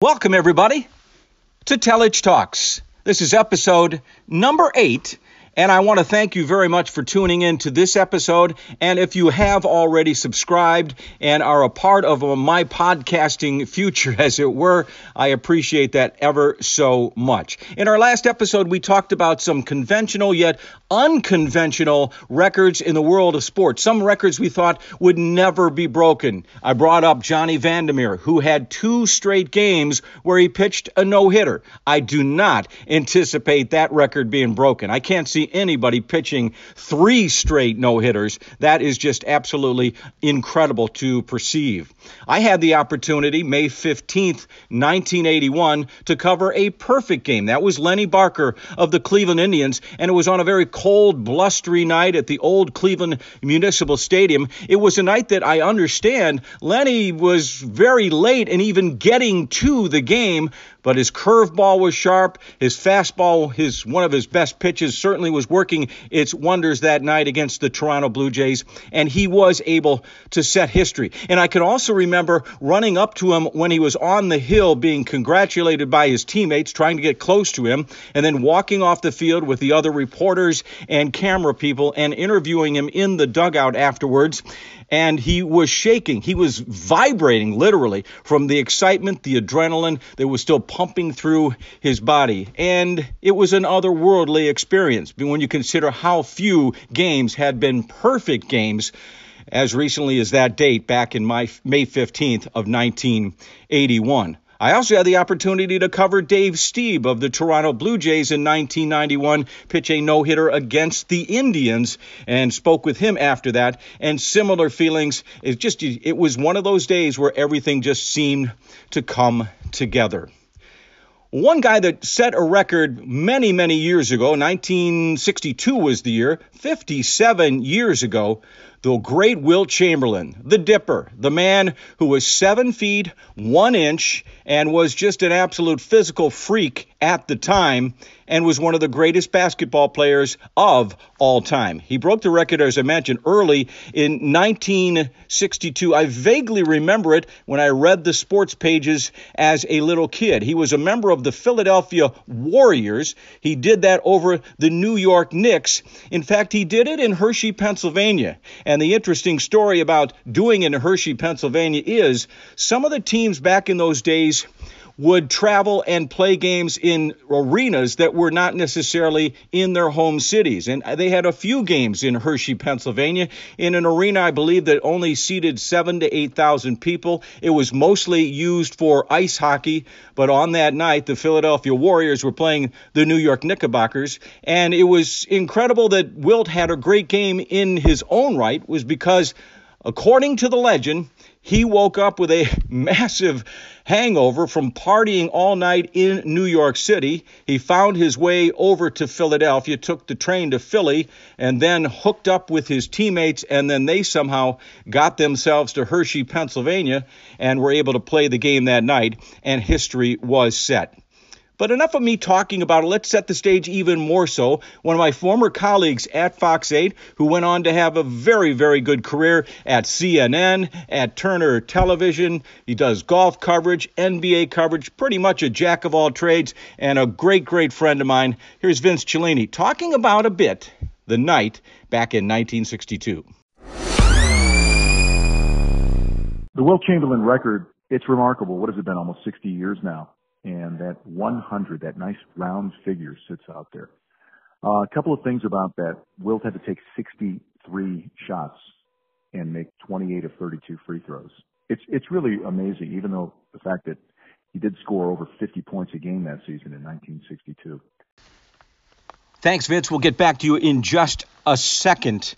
Welcome, everybody, to Telich Talks. This is episode number eight and I want to thank you very much for tuning in to this episode. And if you have already subscribed and are a part of my podcasting future, as it were, I appreciate that ever so much. In our last episode, we talked about some conventional yet unconventional records in the world of sports. Some records we thought would never be broken. I brought up Johnny Vander Meer, who had two straight games where he pitched a no hitter. I do not anticipate that record being broken. I can't see anybody pitching three straight no hitters. That is just absolutely incredible to perceive. I had the opportunity, May 15th, 1981, to cover a perfect game. That was Lenny Barker of the Cleveland Indians, and it was on a very cold, blustery night at the old Cleveland Municipal Stadium. It was a night that I understand Lenny was very late in even getting to the game but his curveball was sharp. His fastball, his one of his best pitches, certainly was working its wonders that night against the Toronto Blue Jays, and he was able to set history. And I can also remember running up to him when he was on the hill, being congratulated by his teammates, trying to get close to him, and then walking off the field with the other reporters and camera people and interviewing him in the dugout afterwards and he was shaking. He was vibrating literally from the excitement, the adrenaline that was still pumping through his body. And it was an otherworldly experience when you consider how few games had been perfect games as recently as that date back in my, May 15th of 1981. I also had the opportunity to cover Dave Stieb of the Toronto Blue Jays in 1991, pitch a no hitter against the Indians, and spoke with him after that. And similar feelings. It just it was one of those days where everything just seemed to come together. One guy that set a record many, many years ago, 1962 was the year, 57 years ago, the great Wilt Chamberlain, the Dipper, the man who was seven feet, one inch, and was just an absolute physical freak at the time and was one of the greatest basketball players of all time. He broke the record, as I mentioned, early in 1962. I vaguely remember it when I read the sports pages as a little kid. He was a member of the Philadelphia Warriors. He did that over the New York Knicks. In fact, he did it in Hershey, Pennsylvania. And the interesting story about doing in Hershey, Pennsylvania is some of the teams back in those days would travel and play games in arenas that were not necessarily in their home cities. And they had a few games in Hershey, Pennsylvania, in an arena, I believe, that only seated seven to 8,000 people. It was mostly used for ice hockey, but on that night, the Philadelphia Warriors were playing the New York Knickerbockers. And it was incredible that Wilt had a great game in his own right, was because, according to the legend, he woke up with a massive hangover from partying all night in New York City. He found his way over to Philadelphia, took the train to Philly, and then hooked up with his teammates. And then they somehow got themselves to Hershey, Pennsylvania, and were able to play the game that night. And history was set. But enough of me talking about it. Let's set the stage even more so. One of my former colleagues at Fox 8, who went on to have a very, very good career at CNN, at Turner Television. He does golf coverage, NBA coverage, pretty much a jack of all trades, and a great, great friend of mine. Here's Vince Cellini talking about a bit the night back in 1962. The Wilt Chamberlain record, it's remarkable. What has it been? Almost 60 years now and that 100, that nice round figure sits out there. Uh, a couple of things about that. Wilt had to take 63 shots and make 28 of 32 free throws. It's it's really amazing, even though the fact that he did score over 50 points a game that season in 1962. Thanks, Vince. We'll get back to you in just a second.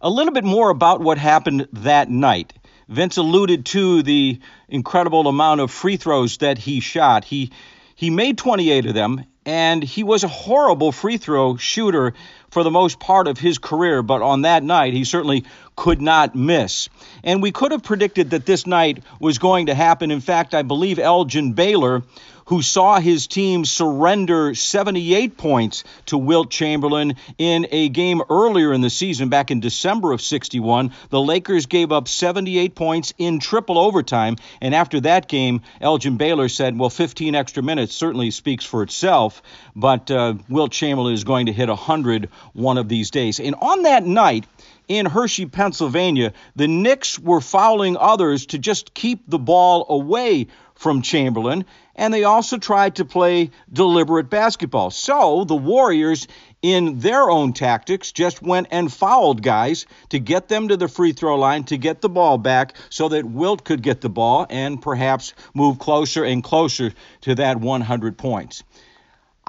A little bit more about what happened that night. Vince alluded to the incredible amount of free throws that he shot. He he made 28 of them, and he was a horrible free throw shooter for the most part of his career. But on that night, he certainly could not miss. And we could have predicted that this night was going to happen. In fact, I believe Elgin Baylor who saw his team surrender 78 points to Wilt Chamberlain in a game earlier in the season, back in December of 61. The Lakers gave up 78 points in triple overtime. And after that game, Elgin Baylor said, well, 15 extra minutes certainly speaks for itself, but uh, Wilt Chamberlain is going to hit 100 one of these days. And on that night, in Hershey, Pennsylvania, the Knicks were fouling others to just keep the ball away from Chamberlain, and they also tried to play deliberate basketball. So the Warriors, in their own tactics, just went and fouled guys to get them to the free throw line to get the ball back so that Wilt could get the ball and perhaps move closer and closer to that 100 points.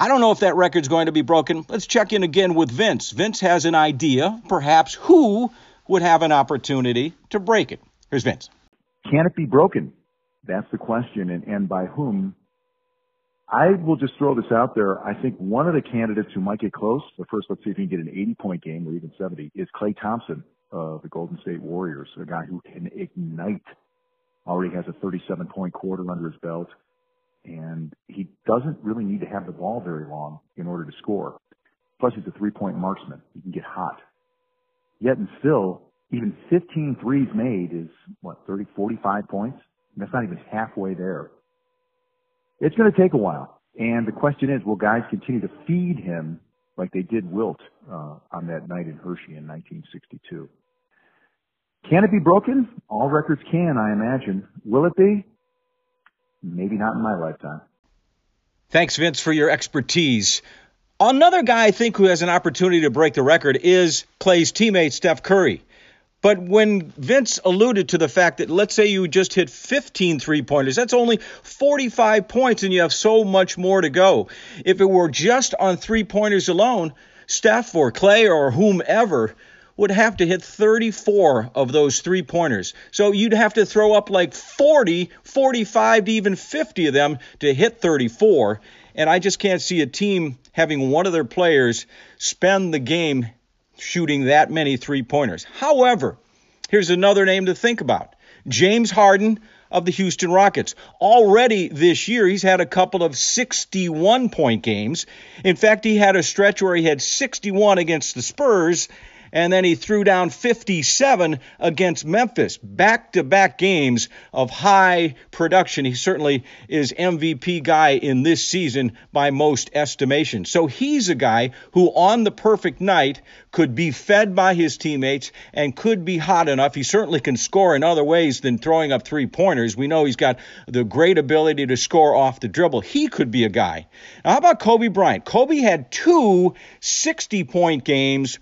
I don't know if that record's going to be broken. Let's check in again with Vince. Vince has an idea, perhaps who would have an opportunity to break it. Here's Vince. Can it be broken? That's the question, and, and by whom? I will just throw this out there. I think one of the candidates who might get close, but first let's see if he can get an 80 point game or even 70, is Klay Thompson of the Golden State Warriors, a guy who can ignite. Already has a 37 point quarter under his belt, and he doesn't really need to have the ball very long in order to score. Plus, he's a three point marksman. He can get hot. Yet and still, even 15 threes made is what, 30, 45 points? That's not even halfway there. It's going to take a while. And the question is, will guys continue to feed him like they did Wilt uh, on that night in Hershey in 1962? Can it be broken? All records can, I imagine. Will it be? Maybe not in my lifetime. Thanks, Vince, for your expertise. Another guy I think who has an opportunity to break the record is Klay's teammate Steph Curry. But when Vince alluded to the fact that let's say you just hit 15 three pointers, that's only 45 points and you have so much more to go. If it were just on three pointers alone, Steph or Clay or whomever would have to hit 34 of those three pointers. So you'd have to throw up like 40, 45 to even 50 of them to hit 34. And I just can't see a team having one of their players spend the game shooting that many three pointers. However, here's another name to think about James Harden of the Houston Rockets. Already this year, he's had a couple of 61 point games. In fact, he had a stretch where he had 61 against the Spurs and then he threw down 57 against Memphis. Back to back games of high production. He certainly is MVP guy in this season by most estimations. So he's a guy who, on the perfect night, could be fed by his teammates and could be hot enough. He certainly can score in other ways than throwing up three pointers. We know he's got the great ability to score off the dribble. He could be a guy. Now, how about Kobe Bryant? Kobe had two 60 point games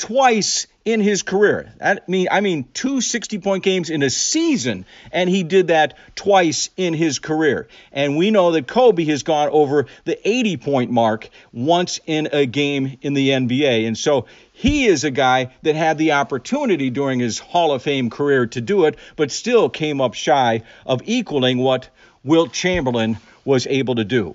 twice in his career. I mean, I mean, two 60 point games in a season, and he did that twice in his career. And we know that Kobe has gone over the 80 point mark once in a game in the NBA. And so he is a guy that had the opportunity during his Hall of Fame career to do it, but still came up shy of equaling what Wilt Chamberlain was able to do.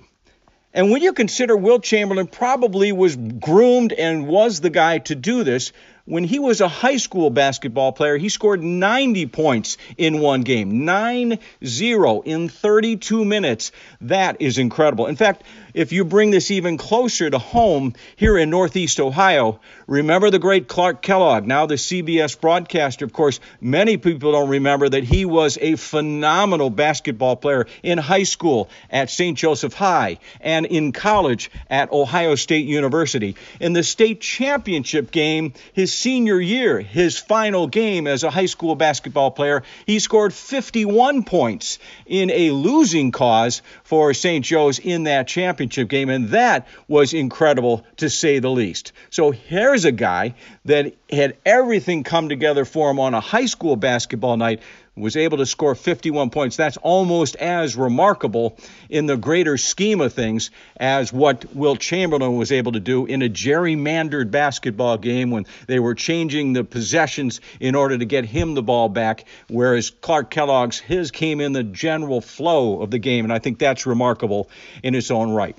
And when you consider Will Chamberlain probably was groomed and was the guy to do this, when he was a high school basketball player, he scored 90 points in one game, 9 0 in 32 minutes. That is incredible. In fact, if you bring this even closer to home here in Northeast Ohio, remember the great Clark Kellogg, now the CBS broadcaster. Of course, many people don't remember that he was a phenomenal basketball player in high school at St. Joseph High and in college at Ohio State University. In the state championship game, his senior year, his final game as a high school basketball player, he scored 51 points in a losing cause for St. Joe's in that championship game, and that was incredible to say the least. So here's a guy that had everything come together for him on a high school basketball night was able to score 51 points. That's almost as remarkable in the greater scheme of things as what Wilt Chamberlain was able to do in a gerrymandered basketball game when they were changing the possessions in order to get him the ball back, whereas Clark Kellogg's, his came in the general flow of the game. And I think that's remarkable in its own right.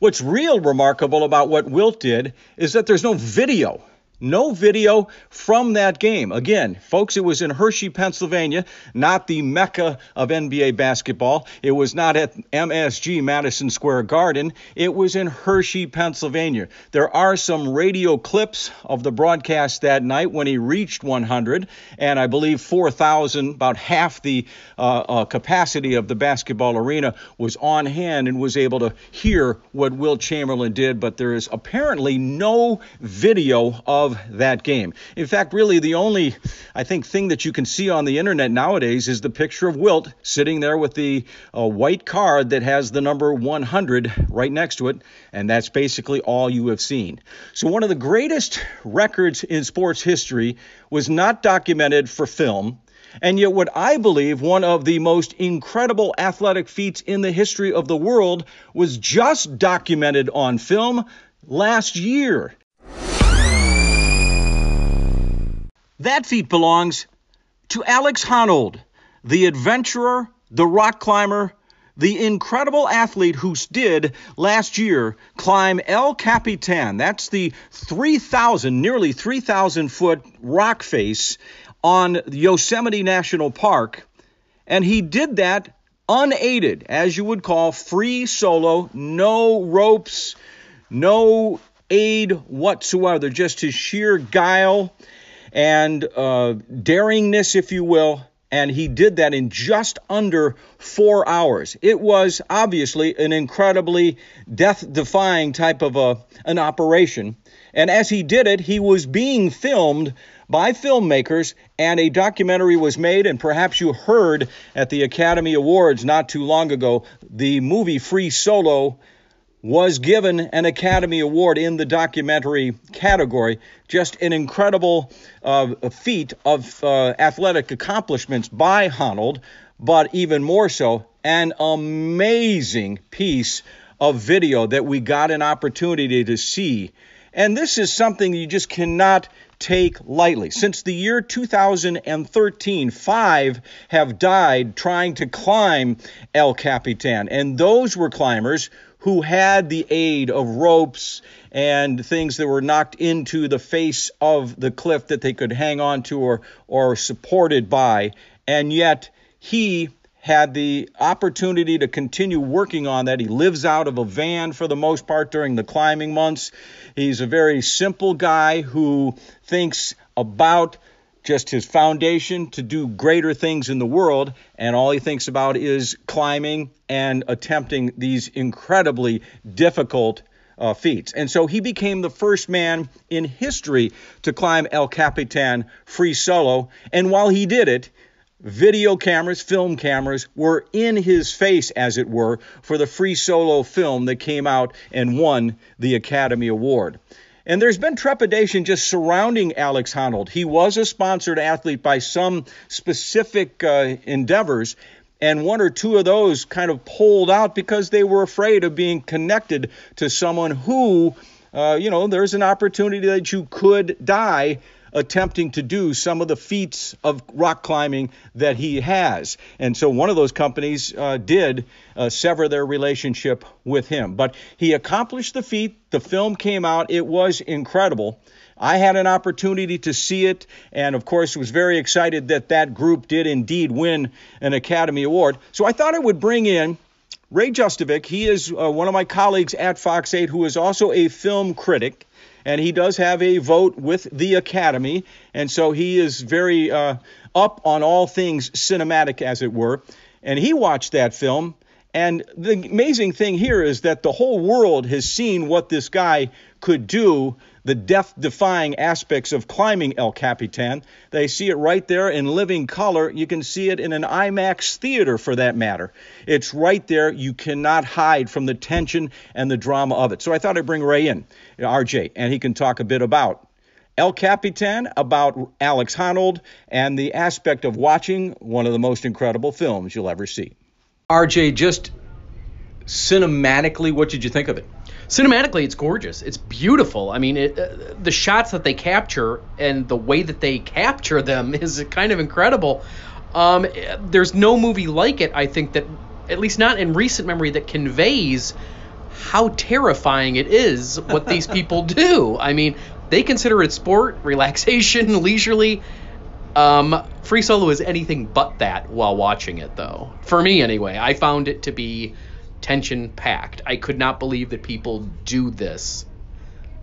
What's real remarkable about what Wilt did is that there's no video No video from that game. Again, folks, it was in Hershey, Pennsylvania, not the mecca of NBA basketball. It was not at MSG, Madison Square Garden. It was in Hershey, Pennsylvania. There are some radio clips of the broadcast that night when he reached 100, and I believe 4,000, about half the uh, uh, capacity of the basketball arena, was on hand and was able to hear what Will Chamberlain did. But there is apparently no video of of that game. In fact, really the only, I think, thing that you can see on the internet nowadays is the picture of Wilt sitting there with the uh, white card that has the number 100 right next to it, and that's basically all you have seen. So, one of the greatest records in sports history was not documented for film. And yet, what I believe one of the most incredible athletic feats in the history of the world was just documented on film last year. That feat belongs to Alex Honnold, the adventurer, the rock climber, the incredible athlete who did last year climb El Capitan. That's the 3,000, nearly 3,000 foot rock face on Yosemite National Park. And he did that unaided, as you would call free solo, no ropes, no aid whatsoever, just his sheer guile and uh, daringness, if you will. And he did that in just under four hours. It was obviously an incredibly death defying type of a, an operation. And as he did it, he was being filmed by filmmakers, and a documentary was made. And perhaps you heard at the Academy Awards not too long ago the movie Free Solo was given an Academy Award in the documentary category. Just an incredible uh, feat of uh, athletic accomplishments by Honnold, but even more so, an amazing piece of video that we got an opportunity to see. And this is something you just cannot take lightly. Since the year 2013, five have died trying to climb El Capitan, and those were climbers who had the aid of ropes and things that were knocked into the face of the cliff that they could hang on to or, or supported by. And yet he had the opportunity to continue working on that. He lives out of a van for the most part during the climbing months. He's a very simple guy who thinks about just his foundation to do greater things in the world, and all he thinks about is climbing and attempting these incredibly difficult uh, feats. And so he became the first man in history to climb El Capitan free solo. And while he did it, video cameras, film cameras were in his face, as it were, for the free solo film that came out and won the Academy Award. And there's been trepidation just surrounding Alex Honnold. He was a sponsored athlete by some specific uh, endeavors, and one or two of those kind of pulled out because they were afraid of being connected to someone who, uh, you know, there's an opportunity that you could die attempting to do some of the feats of rock climbing that he has. And so one of those companies uh, did uh, sever their relationship with him. But he accomplished the feat. The film came out. It was incredible. I had an opportunity to see it, and of course, was very excited that that group did indeed win an Academy Award. So I thought I would bring in Ray Justovic. He is uh, one of my colleagues at Fox 8 who is also a film critic and he does have a vote with the Academy, and so he is very uh, up on all things cinematic, as it were. And he watched that film, and the amazing thing here is that the whole world has seen what this guy could do the death defying aspects of climbing El Capitan. They see it right there in living color. You can see it in an IMAX theater for that matter. It's right there. You cannot hide from the tension and the drama of it. So I thought I'd bring Ray in, RJ, and he can talk a bit about El Capitan, about Alex Honnold, and the aspect of watching one of the most incredible films you'll ever see. RJ, just cinematically, what did you think of it? Cinematically it's gorgeous. It's beautiful. I mean it, uh, the shots that they capture and the way that they capture them is kind of incredible. Um, there's no movie like it i think that at least not in recent memory that conveys how terrifying it is what these people do. I mean they consider it sport, relaxation, leisurely. Um, Free Solo is anything but that while watching it, though. For me, anyway, I found it to be tension packed. I could not believe that people do this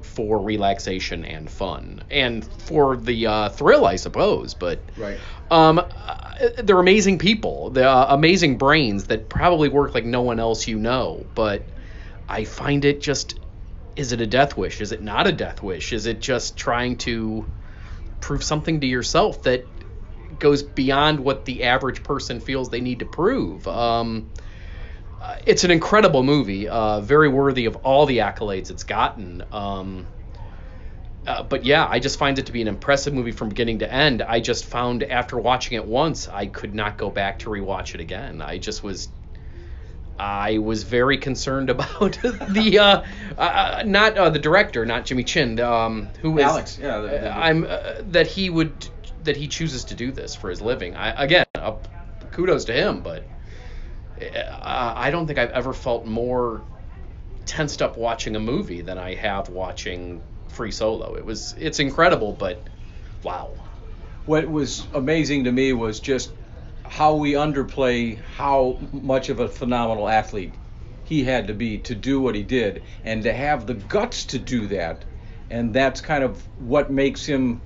for relaxation and fun and for the uh, thrill, I suppose. But Right. um, uh, they're amazing people. They're uh, amazing brains that probably work like no one else you know. But I find it just is it a death wish? Is it not a death wish? Is it just trying to prove something to yourself that goes beyond what the average person feels they need to prove? Um, it's an incredible movie, uh, very worthy of all the accolades it's gotten. Um, uh, but yeah, I just find it to be an impressive movie from beginning to end. I just found after watching it once, I could not go back to rewatch it again. I just was, I was very concerned about the, uh, uh, not uh, the director, not Jimmy Chin, um, who is Alex, yeah, the- the- I'm uh, that he would that he chooses to do this for his living. I, again, uh, kudos to him, but I don't think I've ever felt more tensed up watching a movie than I have watching Free Solo. It was it's incredible, but wow. What was amazing to me was just how we underplay how much of a phenomenal athlete he had to be to do what he did and to have the guts to do that. And that's kind of what makes him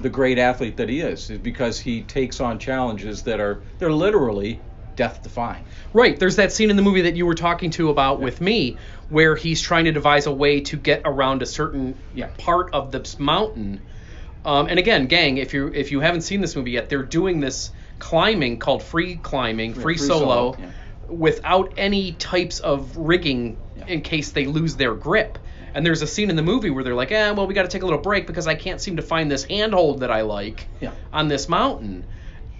the great athlete that he is, is because he takes on challenges that are they're literally death defying. Right, there's that scene in the movie that you were talking to about with me where he's trying to devise a way to get around a certain Yeah. part of this mountain. Um, and again, gang, if you if you haven't seen this movie yet, they're doing this climbing called free climbing, free, free solo, solo, yeah. without any types of rigging Yeah. in case they lose their grip. And there's a scene in the movie where they're like, eh, well, we got to take a little break because I can't seem to find this handhold that I like Yeah. on this mountain.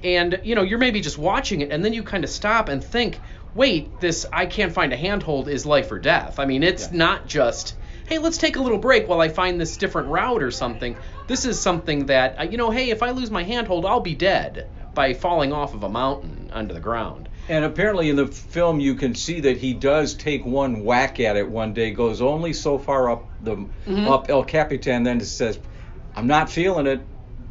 And you know, you're maybe just watching it, and then you kind of stop and think, wait, this I can't find a handhold is life or death. I mean, it's Yeah. not just, hey, let's take a little break while I find this different route or something. This is something that, uh, you know, hey, if I lose my handhold, I'll be dead by falling off of a mountain onto the ground. And apparently in the film you can see that he does take one whack at it one day, goes only so far up the Mhm. up El Capitan, then says, "I'm not feeling it,"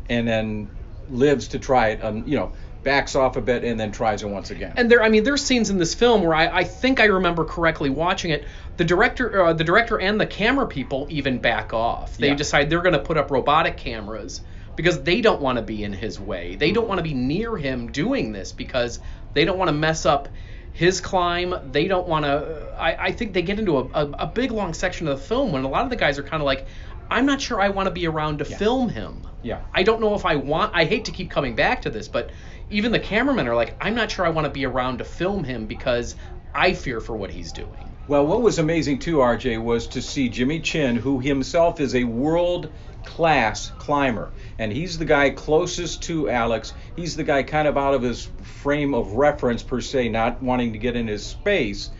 and then lives to try it. Um, you know, backs off a bit and then tries it once again. And there, I mean, there's scenes in this film where I, I think I remember correctly watching it. The director, uh, the director, and the camera people even back off. They Yeah. decide they're going to put up robotic cameras because they don't want to be in his way. They don't want to be near him doing this because they don't want to mess up his climb. They don't want to. I, I think they get into a, a, a big long section of the film when a lot of the guys are kind of like, I'm not sure I want to be around to Yeah. film him. Yeah. I don't know if I want. I hate to keep coming back to this, but even the cameramen are like, I'm not sure I want to be around to film him because I fear for what he's doing. Well, what was amazing too, RJ, was to see Jimmy Chin, who himself is a world class climber. And he's the guy closest to Alex. He's the guy kind of out of his frame of reference, per se, not wanting to get in his space.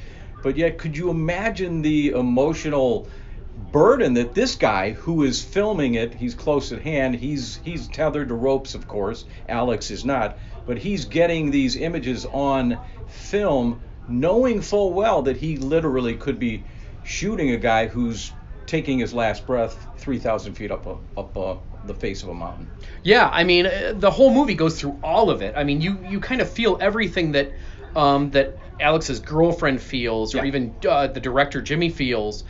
But yet, could you imagine the emotional burden that this guy who is filming it he's close at hand he's he's tethered to ropes of course alex is not but he's getting these images on film knowing full well that he literally could be shooting a guy who's taking his last breath 3000 feet up a, up uh the face of a mountain Yeah, I mean, uh, the whole movie goes through all of it. I mean, you you kind of feel everything that um, that Alex's girlfriend feels, or Yeah. even uh, the director Jimmy feels.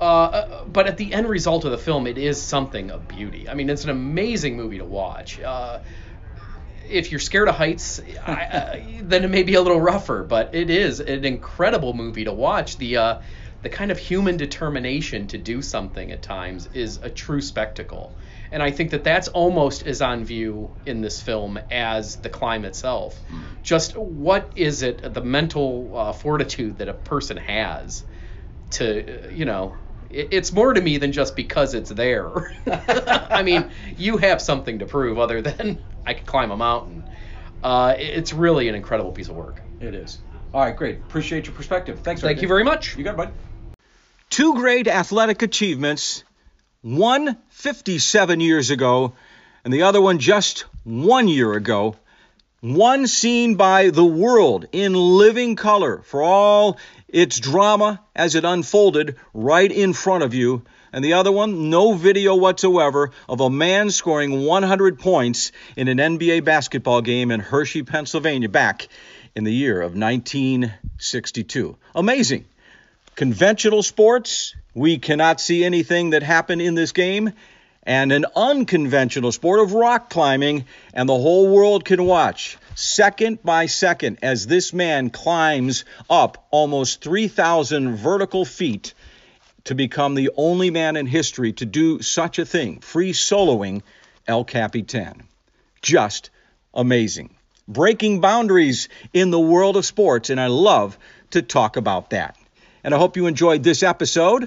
Uh, Uh, but at the end result of the film, it is something of beauty. I mean, it's an amazing movie to watch. Uh, if you're scared of heights, I, uh, then it may be a little rougher, but it is an incredible movie to watch. The uh, the kind of human determination to do something at times is a true spectacle, and I think that that's almost as on view in this film as the climb itself. Just what is it, the mental fortitude that a person has to, you know, it's more to me than just because it's there. I mean, you have something to prove other than I can climb a mountain. Uh, it's really an incredible piece of work. it is all right great appreciate your perspective thanks Thank RJ. you very much. You got it, bud. Two great athletic achievements, one 57 years ago, and the other one just one year ago. One seen by the world in living color for all its drama as it unfolded right in front of you. And the other one, no video whatsoever of a man scoring 100 points in an NBA basketball game in Hershey, Pennsylvania, back in the year of 1962. Amazing. Conventional sports, we cannot see anything that happened in this game and an unconventional sport of rock climbing, and the whole world can watch second by second as this man climbs up almost 3,000 vertical feet to become the only man in history to do such a thing, free soloing El Capitan. Just amazing. Breaking boundaries in the world of sports, and I love to talk about that. And I hope you enjoyed this episode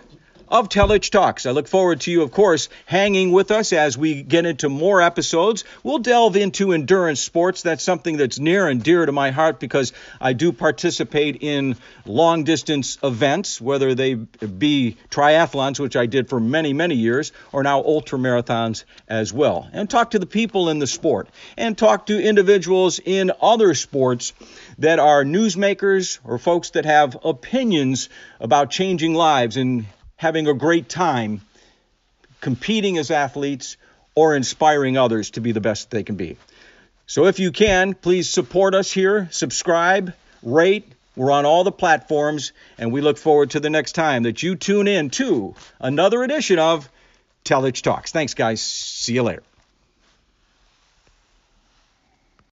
of Telich Talks. I look forward to you, of course, hanging with us as we get into more episodes. We'll delve into endurance sports. That's something that's near and dear to my heart because I do participate in long distance events, whether they be triathlons, which I did for many, many years, or now ultra marathons as well. And talk to the people in the sport and talk to individuals in other sports that are newsmakers or folks that have opinions about changing lives and having a great time competing as athletes or inspiring others to be the best they can be. So if you can, please support us here, subscribe, rate. We're on all the platforms, and we look forward to the next time that you tune in to another edition of Telich Talks. Thanks, guys. See you later.